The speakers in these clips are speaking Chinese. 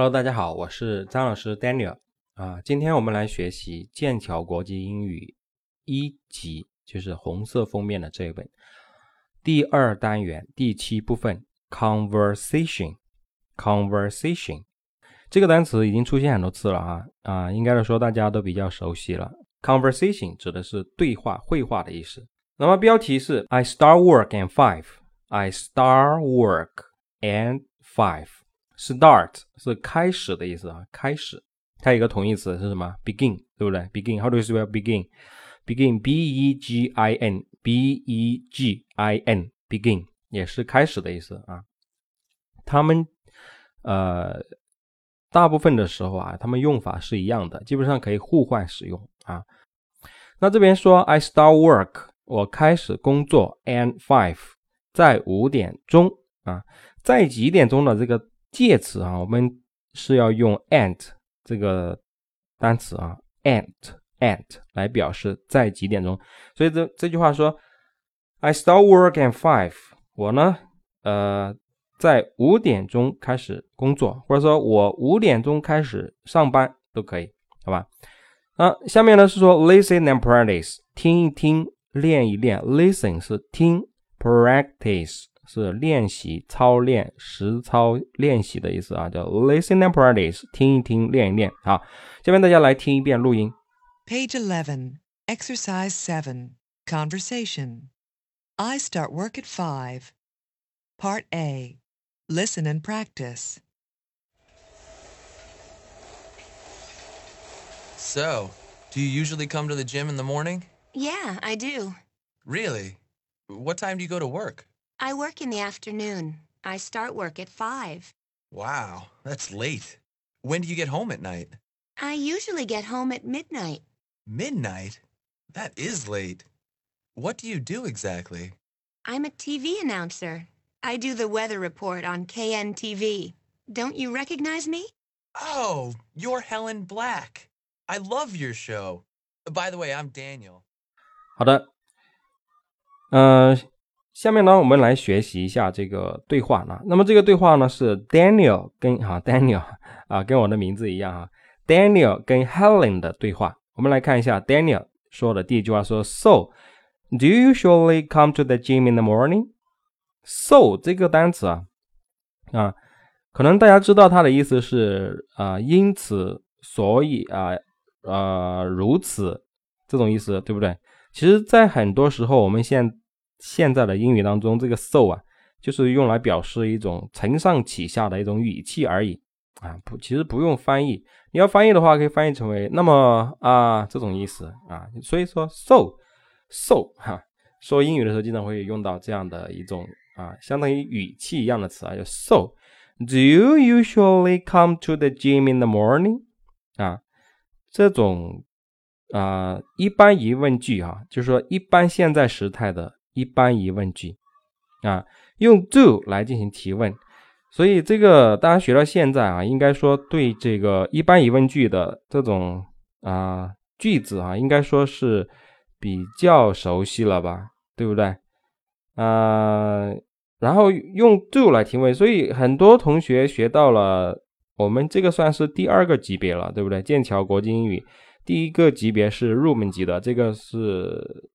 Hello，大家好，我是张老师 Daniel 啊。今天我们来学习剑桥国际英语一级，就是红色封面的这一本第二单元第七部分 Conversation。Conversation 这个单词已经出现很多次了啊啊，应该来说大家都比较熟悉了。Conversation 指的是对话、绘画的意思。那么标题是 I start work at five. I start work at five. Start 是开始的意思啊，开始。它有一个同义词是什么？Begin，对不对？Begin，How do you spell begin？Begin，B-E-G-I-N，B-E-G-I-N，Begin 也是开始的意思啊。他们呃，大部分的时候啊，他们用法是一样的，基本上可以互换使用啊。那这边说 I start work，我开始工作，and five，在五点钟啊，在几点钟的这个。介词啊，我们是要用 at 这个单词啊，at at 来表示在几点钟。所以这这句话说，I start work at five。我呢，呃，在五点钟开始工作，或者说我五点钟开始上班都可以，好吧？啊，下面呢是说 listen and practice，听一听，练一练。listen 是听，practice。是练习、操练、实操练习的意思啊，叫 listen and practice，听一听，练一练。好，下面大家来听一遍录音。Page 11, Exercise 7, Conversation. I start work at 5. Part A, Listen and Practice. So, do you usually come to the gym in the morning? Yeah, I do. Really? What time do you go to work? I work in the afternoon. I start work at 5. Wow, that's late. When do you get home at night? I usually get home at midnight. Midnight? That is late. What do you do exactly? I'm a TV announcer. I do the weather report on KNTV. Don't you recognize me? Oh, you're Helen Black. I love your show. By the way, I'm Daniel. 好的，呃， 下面呢，我们来学习一下这个对话呢。那么这个对话呢是 Daniel 跟哈 Daniel 啊，跟我的名字一样哈，Daniel 跟 Helen 的对话。我们来看一下 Daniel 说的第一句话说：“So, do you usually come to the gym in the morning?” So 这个单词啊啊，可能大家知道它的意思是啊，因此，所以啊啊如此这种意思，对不对？其实，在很多时候，我们现现在的英语当中，这个 so 啊，就是用来表示一种承上启下的一种语气而已啊，不，其实不用翻译。你要翻译的话，可以翻译成为那么啊这种意思啊。所以说 so so 哈，说英语的时候经常会用到这样的一种啊，相当于语气一样的词啊，叫 so。Do you usually come to the gym in the morning？啊，这种啊一般疑问句啊，就是说一般现在时态的。一般疑问句啊，用 do 来进行提问，所以这个大家学到现在啊，应该说对这个一般疑问句的这种啊句子啊，应该说是比较熟悉了吧，对不对？啊，然后用 do 来提问，所以很多同学学到了，我们这个算是第二个级别了，对不对？剑桥国际英语第一个级别是入门级的，这个是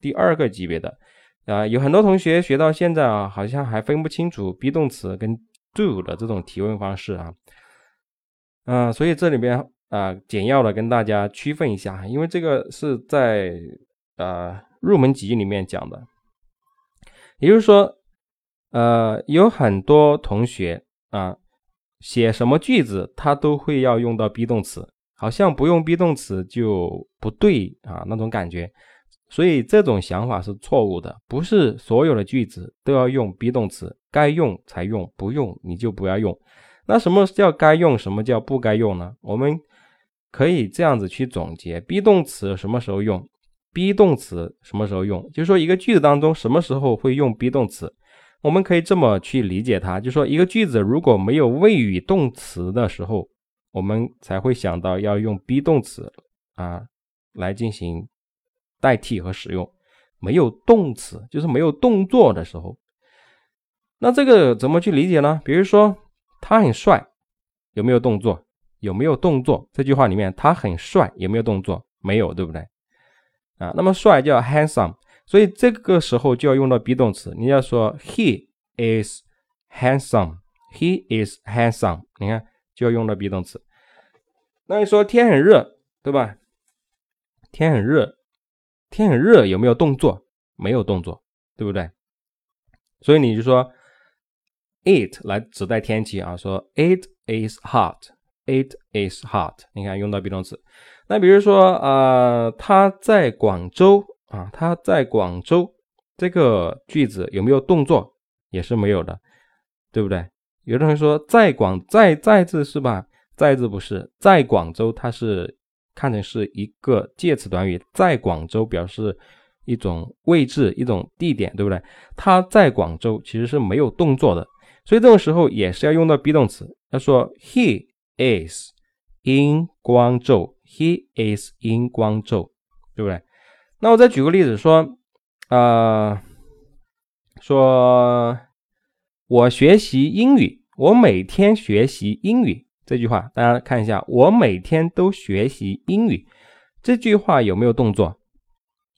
第二个级别的。啊，有很多同学学到现在啊，好像还分不清楚 be 动词跟 do 的这种提问方式啊。嗯，所以这里边啊，简要的跟大家区分一下，因为这个是在呃入门级里面讲的。也就是说，呃，有很多同学啊，写什么句子他都会要用到 be 动词，好像不用 be 动词就不对啊那种感觉。所以这种想法是错误的，不是所有的句子都要用 be 动词，该用才用，不用你就不要用。那什么叫该用，什么叫不该用呢？我们可以这样子去总结：be 动词什么时候用？be 动词什么时候用？就是说一个句子当中什么时候会用 be 动词？我们可以这么去理解它，就说一个句子如果没有谓语动词的时候，我们才会想到要用 be 动词啊来进行。代替和使用没有动词，就是没有动作的时候。那这个怎么去理解呢？比如说他很帅有没有动作？有没有动作？这句话里面他很帅，有没有动作？没有，对不对？啊，那么帅叫 handsome，所以这个时候就要用到 be 动词。你要说 he is handsome，he is handsome，你看就要用到 be 动词。那你说天很热，对吧？天很热，天很热，有没有动作？没有动作，对不对？所以你就说 it 来指代天气啊，说 it is hot，it is hot。你看用到 be 动词。那比如说呃，他在广州啊，他在广州这个句子有没有动作？也是没有的，对不对？有的人说在广在在字是吧？在字不是，在广州它是看成是一个介词短语，在广州表示一种位置、一种地点，对不对？他在广州其实是没有动作的，所以这种时候也是要用到 be 动词，他说 he is in 光州，he is in 光州，对不对？那我再举个例子说，啊，说我学习英语，我每天学习英语。这句话大家看一下，我每天都学习英语。这句话有没有动作？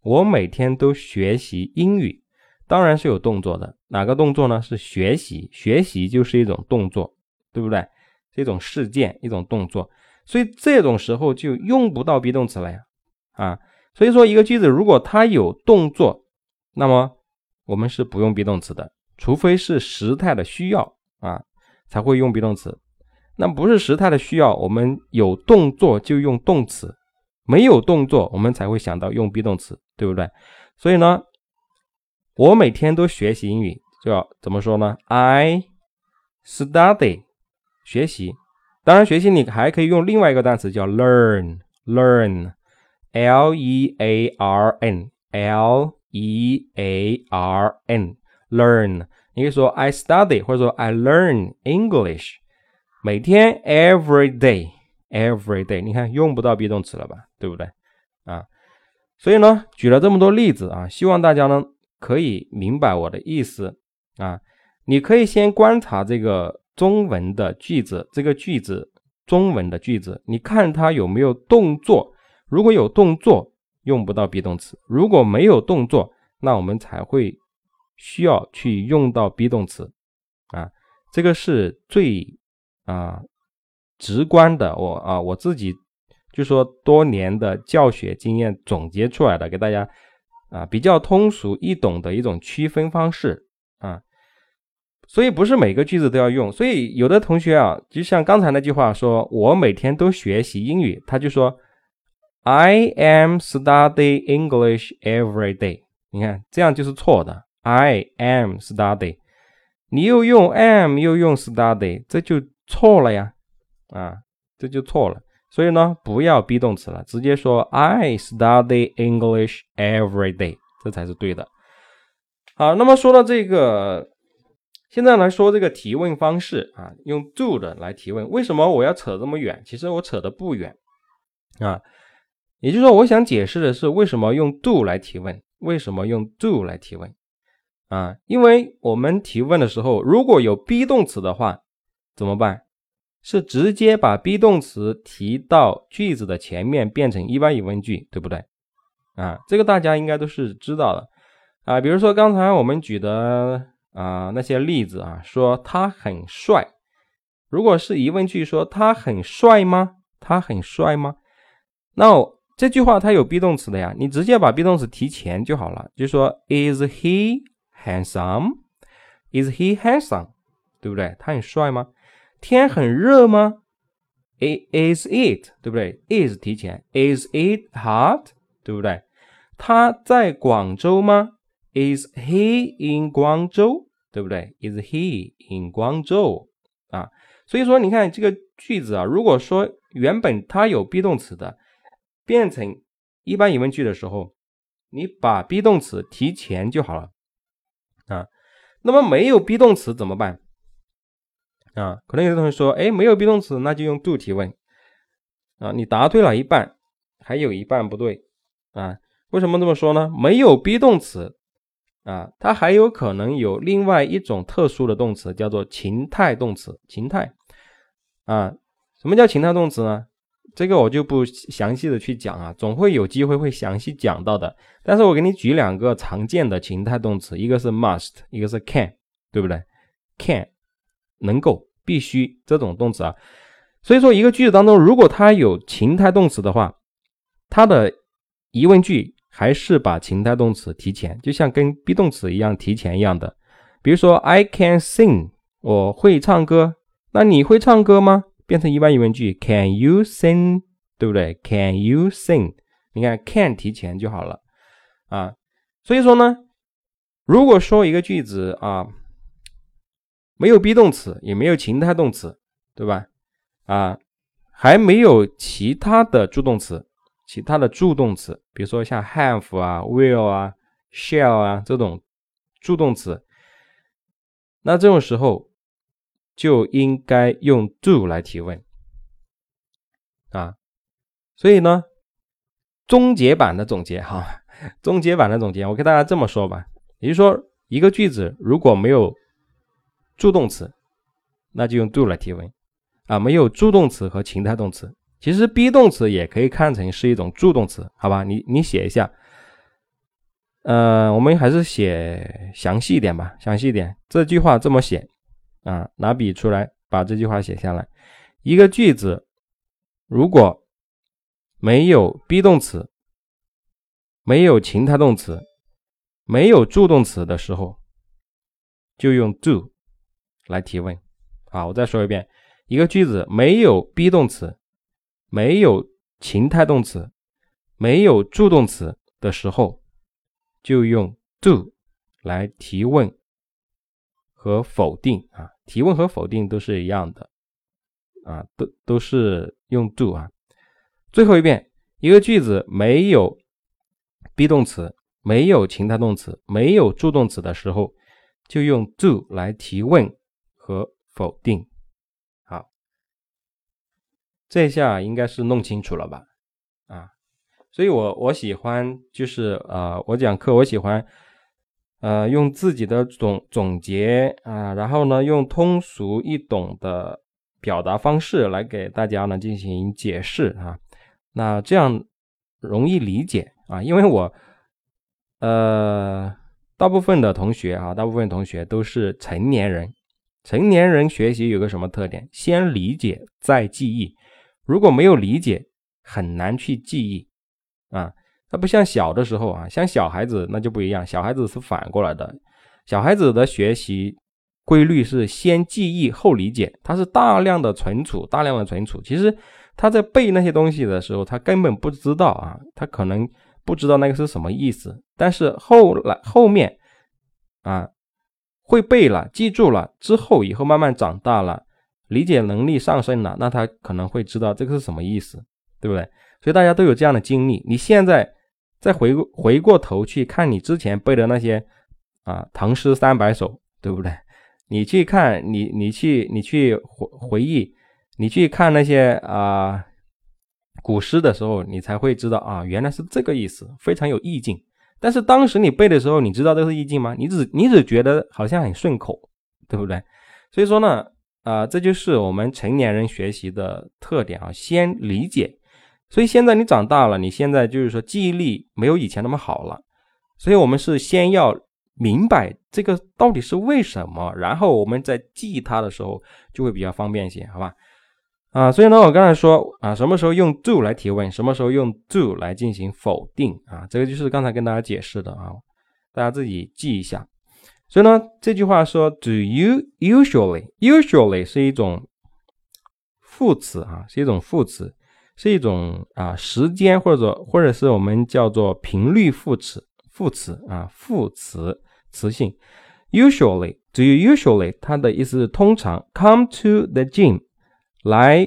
我每天都学习英语，当然是有动作的。哪个动作呢？是学习，学习就是一种动作，对不对？是一种事件，一种动作。所以这种时候就用不到 be 动词了呀。啊，所以说一个句子如果它有动作，那么我们是不用 be 动词的，除非是时态的需要啊，才会用 be 动词。那不是时态的需要，我们有动作就用动词，没有动作我们才会想到用 be 动词，对不对？所以呢，我每天都学习英语，就要怎么说呢？I study 学习，当然学习你还可以用另外一个单词叫 learn，learn，l e a r n，l e a r n，learn，你可以说 I study，或者说 I learn English。每天，every day，every day，你看用不到 be 动词了吧，对不对啊？所以呢，举了这么多例子啊，希望大家呢可以明白我的意思啊。你可以先观察这个中文的句子，这个句子中文的句子，你看它有没有动作。如果有动作，用不到 be 动词；如果没有动作，那我们才会需要去用到 be 动词啊。这个是最。啊，直观的，我啊我自己就说多年的教学经验总结出来的，给大家啊比较通俗易懂的一种区分方式啊，所以不是每个句子都要用，所以有的同学啊，就像刚才那句话说，我每天都学习英语，他就说 I am study English every day，你看这样就是错的，I am study，你又用 am 又用 study，这就。错了呀，啊，这就错了。所以呢，不要 be 动词了，直接说 I study English every day，这才是对的。好，那么说到这个，现在来说这个提问方式啊，用 do 的来提问。为什么我要扯这么远？其实我扯的不远啊，也就是说，我想解释的是为什么用 do 来提问，为什么用 do 来提问啊？因为我们提问的时候，如果有 be 动词的话。怎么办？是直接把 be 动词提到句子的前面，变成一般疑问句，对不对？啊，这个大家应该都是知道的啊。比如说刚才我们举的啊那些例子啊，说他很帅。如果是疑问句，说他很帅吗？他很帅吗？那这句话它有 be 动词的呀，你直接把 be 动词提前就好了，就说 Is he handsome？Is he handsome？对不对？他很帅吗？天很热吗？Is it 对不对？Is 提前，Is it hot 对不对？他在广州吗？Is he in 广州对不对？Is he in 广州啊？所以说你看这个句子啊，如果说原本它有 be 动词的，变成一般疑问句的时候，你把 be 动词提前就好了啊。那么没有 be 动词怎么办？啊，可能有的同学说，哎，没有 be 动词，那就用 do 提问。啊，你答对了一半，还有一半不对。啊，为什么这么说呢？没有 be 动词，啊，它还有可能有另外一种特殊的动词，叫做情态动词。情态，啊，什么叫情态动词呢？这个我就不详细的去讲啊，总会有机会会详细讲到的。但是我给你举两个常见的情态动词，一个是 must，一个是 can，对不对？can 能够、必须这种动词啊。所以说一个句子当中，如果它有情态动词的话，它的疑问句还是把情态动词提前，就像跟 be 动词一样提前一样的。比如说 I can sing，我会唱歌，那你会唱歌吗？变成一般疑问句，Can you sing？对不对？Can you sing？你看，can 提前就好了啊。所以说呢，如果说一个句子啊没有 be 动词，也没有情态动词，对吧？啊，还没有其他的助动词，其他的助动词，比如说像 have 啊、will 啊、shall 啊这种助动词，那这种时候。就应该用 do 来提问啊，所以呢，终结版的总结哈，终结版的总结，我跟大家这么说吧，也就是说，一个句子如果没有助动词，那就用 do 来提问啊，没有助动词和情态动词，其实 be 动词也可以看成是一种助动词，好吧？你你写一下，呃，我们还是写详细一点吧，详细一点，这句话这么写。啊，拿笔出来，把这句话写下来。一个句子如果没有 be 动词、没有情态动词、没有助动词的时候，就用 do 来提问。好，我再说一遍：一个句子没有 be 动词、没有情态动词、没有助动词的时候，就用 do 来提问和否定啊。提问和否定都是一样的，啊，都都是用 do 啊。最后一遍，一个句子没有 be 动词、没有情态动词、没有助动词的时候，就用 do 来提问和否定。好，这下应该是弄清楚了吧？啊，所以我我喜欢就是呃，我讲课我喜欢。呃，用自己的总总结啊，然后呢，用通俗易懂的表达方式来给大家呢进行解释啊，那这样容易理解啊，因为我呃，大部分的同学啊，大部分同学都是成年人，成年人学习有个什么特点？先理解再记忆，如果没有理解，很难去记忆啊。它不像小的时候啊，像小孩子那就不一样，小孩子是反过来的，小孩子的学习规律是先记忆后理解，他是大量的存储，大量的存储。其实他在背那些东西的时候，他根本不知道啊，他可能不知道那个是什么意思，但是后来后面啊会背了，记住了之后，以后慢慢长大了，理解能力上升了，那他可能会知道这个是什么意思，对不对？所以大家都有这样的经历，你现在。再回回过头去看你之前背的那些啊唐诗三百首，对不对？你去看你你去你去回回忆，你去看那些啊古诗的时候，你才会知道啊原来是这个意思，非常有意境。但是当时你背的时候，你知道这是意境吗？你只你只觉得好像很顺口，对不对？所以说呢，啊这就是我们成年人学习的特点啊，先理解。所以现在你长大了，你现在就是说记忆力没有以前那么好了，所以我们是先要明白这个到底是为什么，然后我们在记它的时候就会比较方便一些，好吧？啊，所以呢，我刚才说啊，什么时候用 do 来提问，什么时候用 do 来进行否定啊，这个就是刚才跟大家解释的啊，大家自己记一下。所以呢，这句话说 do you usually，usually 是一种副词啊，是一种副词。是一种啊时间或者或者是我们叫做频率副词副词啊副词词性，usually，do you usually 它的意思是通常，come to the gym 来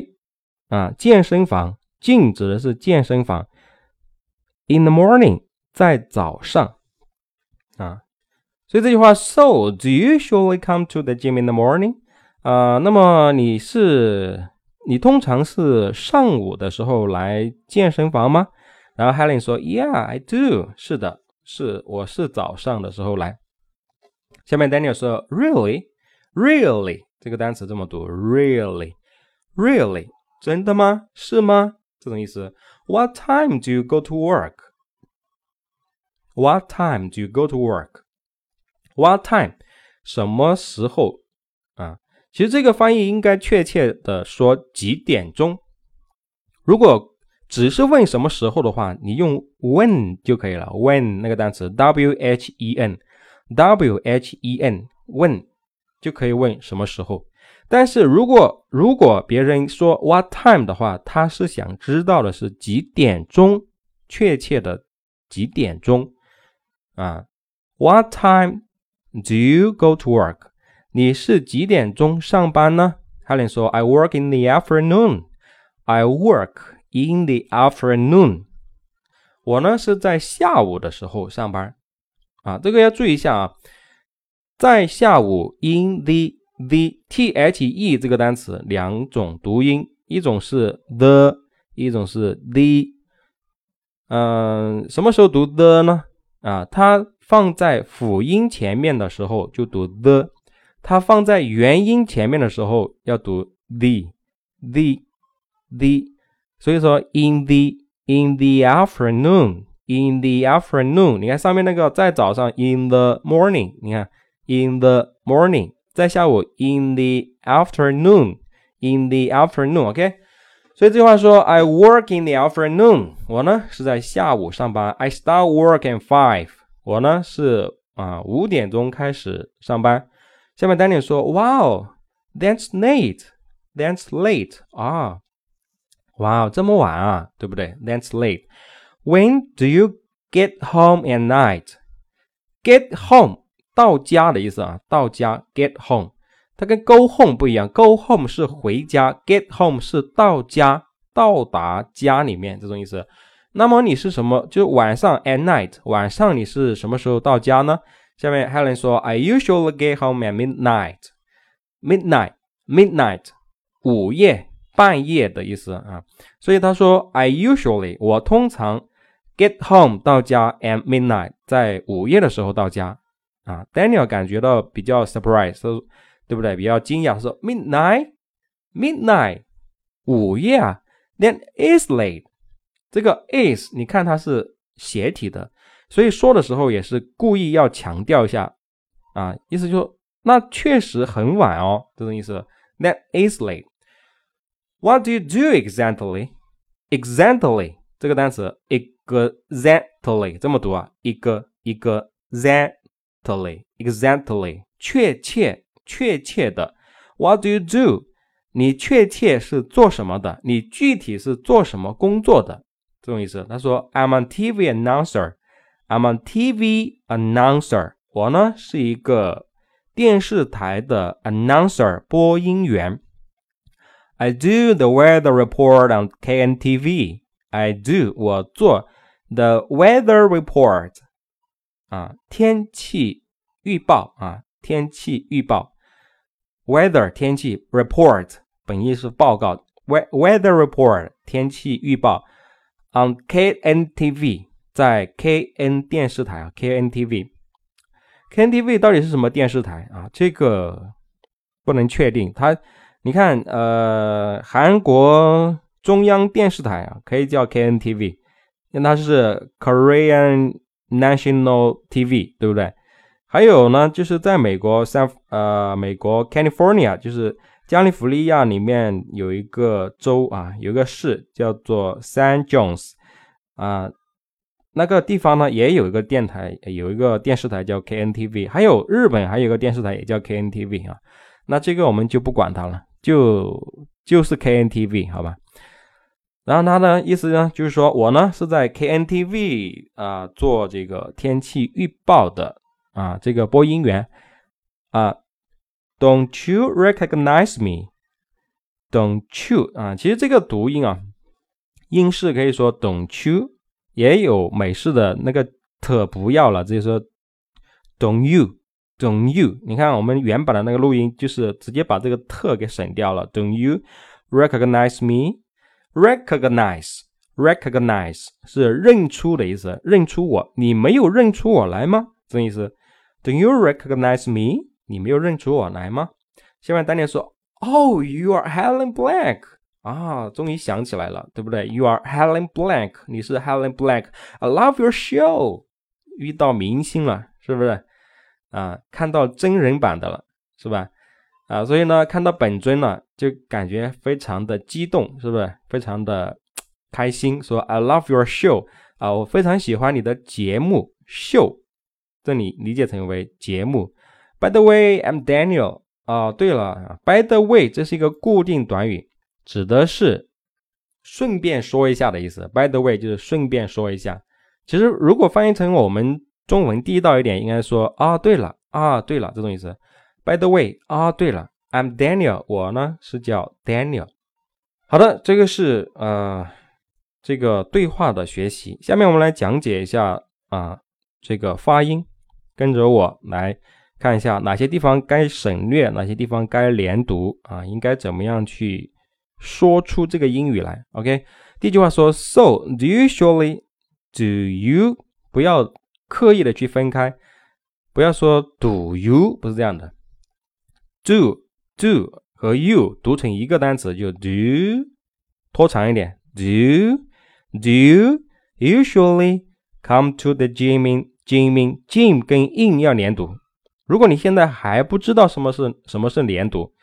啊健身房，静指的是健身房，in the morning 在早上啊，所以这句话，so do you usually come to the gym in the morning 啊？那么你是？你通常是上午的时候来健身房吗？然后 Helen 说：“Yeah, I do。是的，是我是早上的时候来。”下面 Daniel 说：“Really, really 这个单词这么读，really, really 真的吗？是吗？这种意思。What time do you go to work? What time do you go to work? What time? 什么时候啊？其实这个翻译应该确切的说几点钟。如果只是问什么时候的话，你用 when 就可以了。when 那个单词 w h e n w h e n when 就可以问什么时候。但是如果如果别人说 what time 的话，他是想知道的是几点钟，确切的几点钟啊？What time do you go to work？你是几点钟上班呢？Helen 说，I work in the afternoon. I work in the afternoon. 我呢是在下午的时候上班啊，这个要注意一下啊，在下午 in the the t h e 这个单词两种读音，一种是 the，一种是 the。嗯，什么时候读 the 呢？啊，它放在辅音前面的时候就读 the，它放在元音前面的时候要读 the，the，the。所以说 in the in the afternoon，in the afternoon，你看上面那个在早上 in the morning，你看 in the morning。在下午，in the afternoon，in the afternoon，OK。所以这句话说，I work in the afternoon。我呢是在下午上班。I start work at five。我呢是啊五点钟开始上班。下面丹尼说，Wow，that's late，that's late 啊，哇，这么晚啊，对不对？That's late。When do you get home at night？Get home。 到家的意思啊，到家 get home，它跟 go home 不一样，go home 是回家，get home 是到家，到达家里面这种意思。那么你是什么？就晚上 at night，晚上你是什么时候到家呢？下面 Helen 说，I usually get home at midnight，midnight，midnight，午夜、半夜的意思啊。所以他说，I usually，我通常 get home 到家 at midnight，在午夜的时候到家。啊，Daniel 感觉到比较 surprise，对不对？比较惊讶，说 midnight，midnight，午夜啊，then is late。这个 is 你看它是斜体的，所以说的时候也是故意要强调一下啊，意思就是那确实很晚哦，这种意思。That is late。What do you do exactly？Exactly 这个单词 exactly 这么读啊，一个一个 z。Exactly, exactly，确切，确切的。What do you do？你确切是做什么的？你具体是做什么工作的？这种意思。他说，I'm a TV announcer. I'm a TV announcer. 我呢是一个电视台的 announcer，播音员。I do the weather report on KNTV. I do，我做 the weather report 啊，天气预报啊，天气预报，weather 天气 report 本意是报告，we weather report 天气预报，on KNTV 在 KN 电视台啊，KNTV，KNTV 到底是什么电视台啊？这个不能确定。它，你看，呃，韩国中央电视台啊，可以叫 KNTV，因为它是 Korean。National TV，对不对？还有呢，就是在美国三呃，美国 California，就是加利福尼亚里面有一个州啊，有一个市叫做 San Jones 啊，那个地方呢也有一个电台，有一个电视台叫 KNTV。还有日本还有一个电视台也叫 KNTV 啊，那这个我们就不管它了，就就是 KNTV 好吧？然后他的意思呢，就是说我呢是在 KNTV 啊做这个天气预报的啊这个播音员啊。Don't you recognize me? Don't you 啊，其实这个读音啊，英式可以说 Don't you，也有美式的那个特不要了，直接说 Don't you，Don't you。你看我们原版的那个录音就是直接把这个特给省掉了。Don't you recognize me? Recognize, recognize 是认出的意思，认出我，你没有认出我来吗？这意思。Do you recognize me？你没有认出我来吗？下面丹尼说，Oh, you are Helen Black 啊，终于想起来了，对不对？You are Helen Black 你是 Helen Black。I love your show。遇到明星了，是不是？啊，看到真人版的了，是吧？啊，所以呢，看到本尊呢，就感觉非常的激动，是不是？非常的开心，说 I love your show。啊，我非常喜欢你的节目秀，这里理解成为节目。By the way, I'm Daniel。啊，对了，By the way，这是一个固定短语，指的是顺便说一下的意思。By the way，就是顺便说一下。其实如果翻译成我们中文地道一点，应该说啊，对了，啊，对了，这种意思。By the way，啊，对了，I'm Daniel，我呢是叫 Daniel。好的，这个是呃。这个对话的学习，下面我们来讲解一下啊，这个发音，跟着我来看一下哪些地方该省略，哪些地方该连读啊，应该怎么样去说出这个英语来？OK，第一句话说，So do you surely do you？不要刻意的去分开，不要说 do you，不是这样的，do do 和 you 读成一个单词就 do，拖长一点 do。Do usually come to the gym in gym in gym 跟 in 要连读？如果你现在还不知道什么是什么是连读，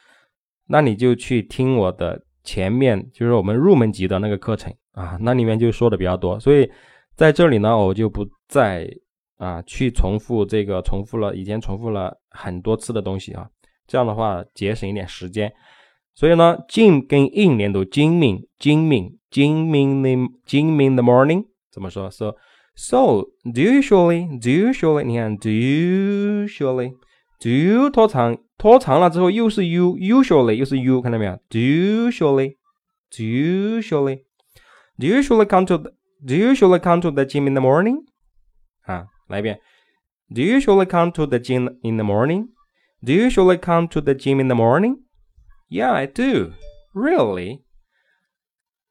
那你就去听我的前面，就是我们入门级的那个课程啊，那里面就说的比较多。所以在这里呢，我就不再啊去重复这个重复了以前重复了很多次的东西啊，这样的话节省一点时间。所以呢，Jim 跟 in 连读，精明精明。Jim in the Jim in the morning 怎么说？So so do you usually do you usually 你看 do you usually do you 拖长拖长了之后又是 you usually 又是 you 看到没有？Do you usually do you usually do you usually come to the, do you usually come to the gym in the morning 啊，来一遍。Do you usually come to the gym in the morning? Do you usually come to the gym in the morning? Yeah, I do. Really?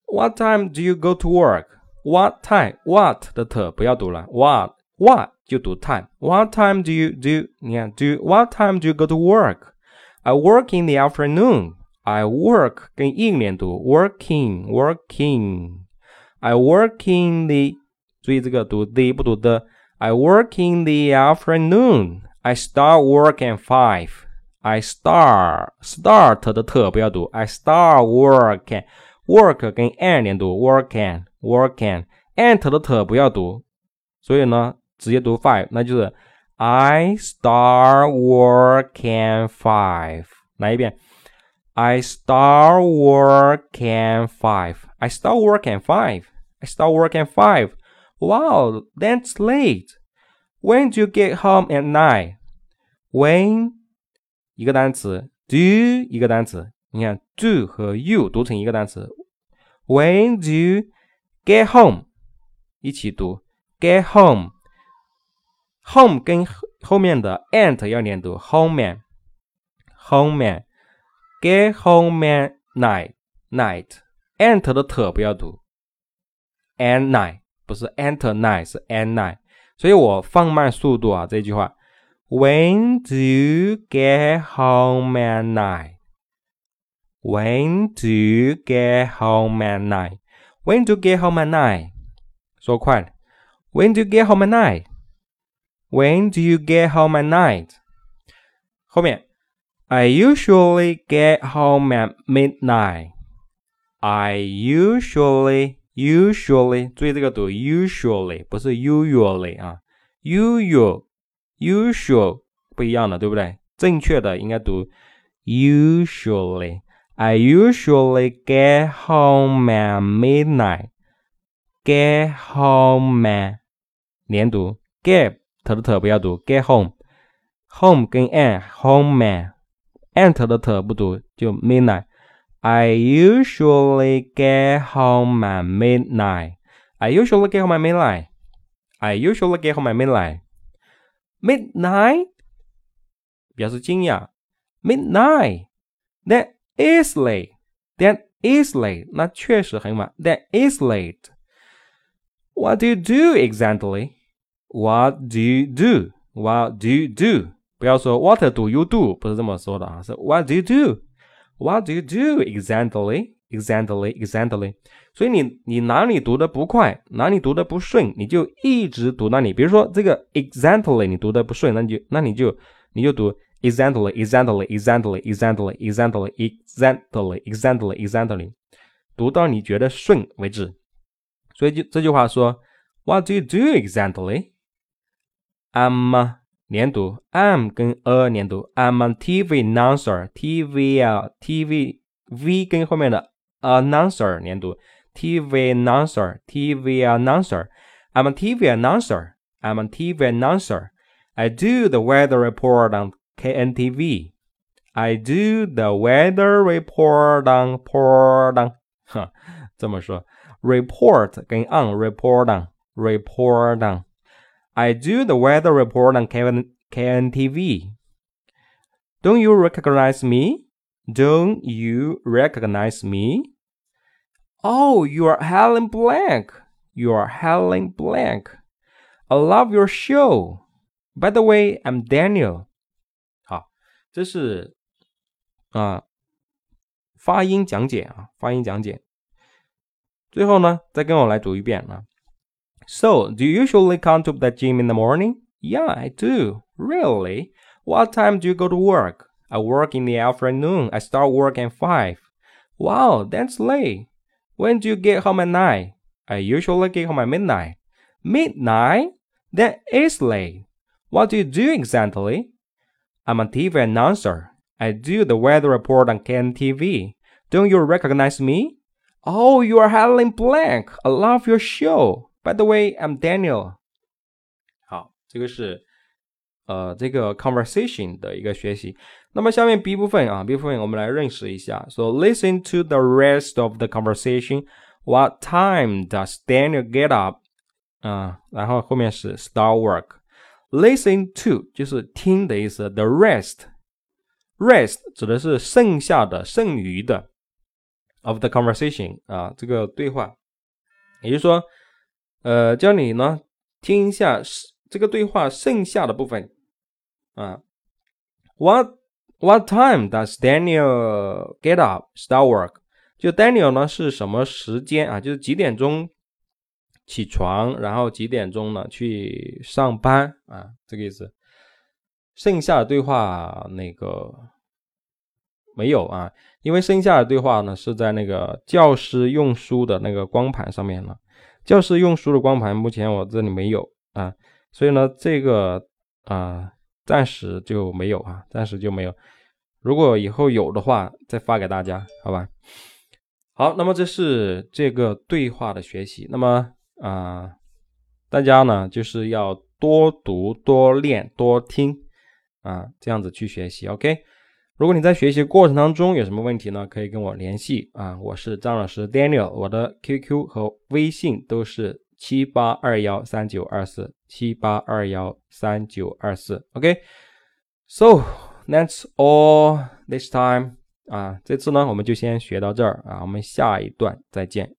What time do you go to work? What time? What 的特不要读了，what what 就读 time。What time do you do? 你看，do what time do you go to work? I work in the afternoon. I work 跟 in 连读，working working. I work in the 注意这个读 the 不读的。I work in the afternoon. I start work at five. I start start 的特不要读，I start work at work 跟 an 连读，work can work can，ant 的 t 不要读，所以呢，直接读 five，那就是 I start work at five。来一遍，I start work at five。I start work at five。I start work at five。Wow, that's late. When do you get home at night? When 一个单词，do 一个单词。你看，do 和 you 读成一个单词。When do you get home？一起读，get home。home 跟后面的 ant 要连读，home man，home man。get home at night，night。ant 的 t 不要读，and night 不是 enter night 是 and night。 所以我放慢速度啊，这句话。When do you get home at night？When do you get home at night? When do you get home at night? 说快了。When do you get home at night? When do you get home at night? 后面，I usually get home at midnight. I usually usually 注意这个读 usually 不是 usually 啊，usual usual 不一样的，对不对？正确的应该读 usually。I usually get home at midnight. Get home at 连读，get 的特不要读，get home。home 跟 at home at，at 的特不读，就 midnight。I usually get home at midnight. I usually get home at midnight. I usually get home at midnight. Midnight 表示惊讶，midnight。That is late. That is late. 那确实很晚。That is late. What do you do exactly? What do you do? What do you do? 不要说 What do you do？不是这么说的啊，是 What do you do? what do you do exactly? Exactly, exactly。所以你你哪里读的不快，哪里读的不顺，你就一直读到你。比如说这个 exactly 你读的不顺，那你就那你就你就读 exactly, exactly, exactly, exactly, exactly, exactly, exactly, exactly，读到你觉得顺为止。所以就这句话说，What do you do exactly? I'm 连读，I'm 跟 a 连读，I'm a TV announcer，TV 啊，TV V 跟后面的 announcer 连读，TV announcer，TV announcer，I'm a TV announcer，I'm a TV announcer。I do the weather report on KNTV。I do the weather report on report on，哈，这么说，report 跟 on report on report on。 I do the weather report on KN KNTV. Don't you recognize me? Don't you recognize me? Oh, you are Helen Blank. You are Helen Blank. I love your show. By the way, I'm Daniel. 好，这是啊发音讲解啊，发音讲解。最后呢，再跟我来读一遍啊。 So, do you usually come to the gym in the morning? Yeah, I do. Really? What time do you go to work? I work in the afternoon. I start work at 5. Wow, that's late. When do you get home at night? I usually get home at midnight. Midnight? That is late. What do you do exactly? I'm a TV announcer. I do the weather report on KNTV. Don't you recognize me? Oh, you are Helen Blank. I love your show. By the way, I'm Daniel。好，这个是呃这个 conversation 的一个学习。那么下面 B 部分啊，B 部分我们来认识一下。So listen to the rest of the conversation. What time does Daniel get up？啊，然后后面是 start work。Listen to 就是听的意思。The rest，rest 指的是剩下的、剩余的 of the conversation 啊，这个对话，也就是说。 呃，教你呢听一下这个对话剩下的部分啊。What What time does Daniel get up start work？就 Daniel 呢是什么时间啊？就是几点钟起床，然后几点钟呢去上班啊？这个意思。剩下的对话那个没有啊，因为剩下的对话呢是在那个教师用书的那个光盘上面了。教室用书的光盘目前我这里没有啊，所以呢，这个啊暂时就没有啊，暂时就没有。如果以后有的话，再发给大家，好吧？好，那么这是这个对话的学习。那么啊，大家呢就是要多读、多练、多听啊，这样子去学习。OK。如果你在学习过程当中有什么问题呢？可以跟我联系啊，我是张老师 Daniel，我的 QQ 和微信都是七八二幺三九二四七八二幺三九二四。OK，So that's all this time 啊，这次呢我们就先学到这儿啊，我们下一段再见。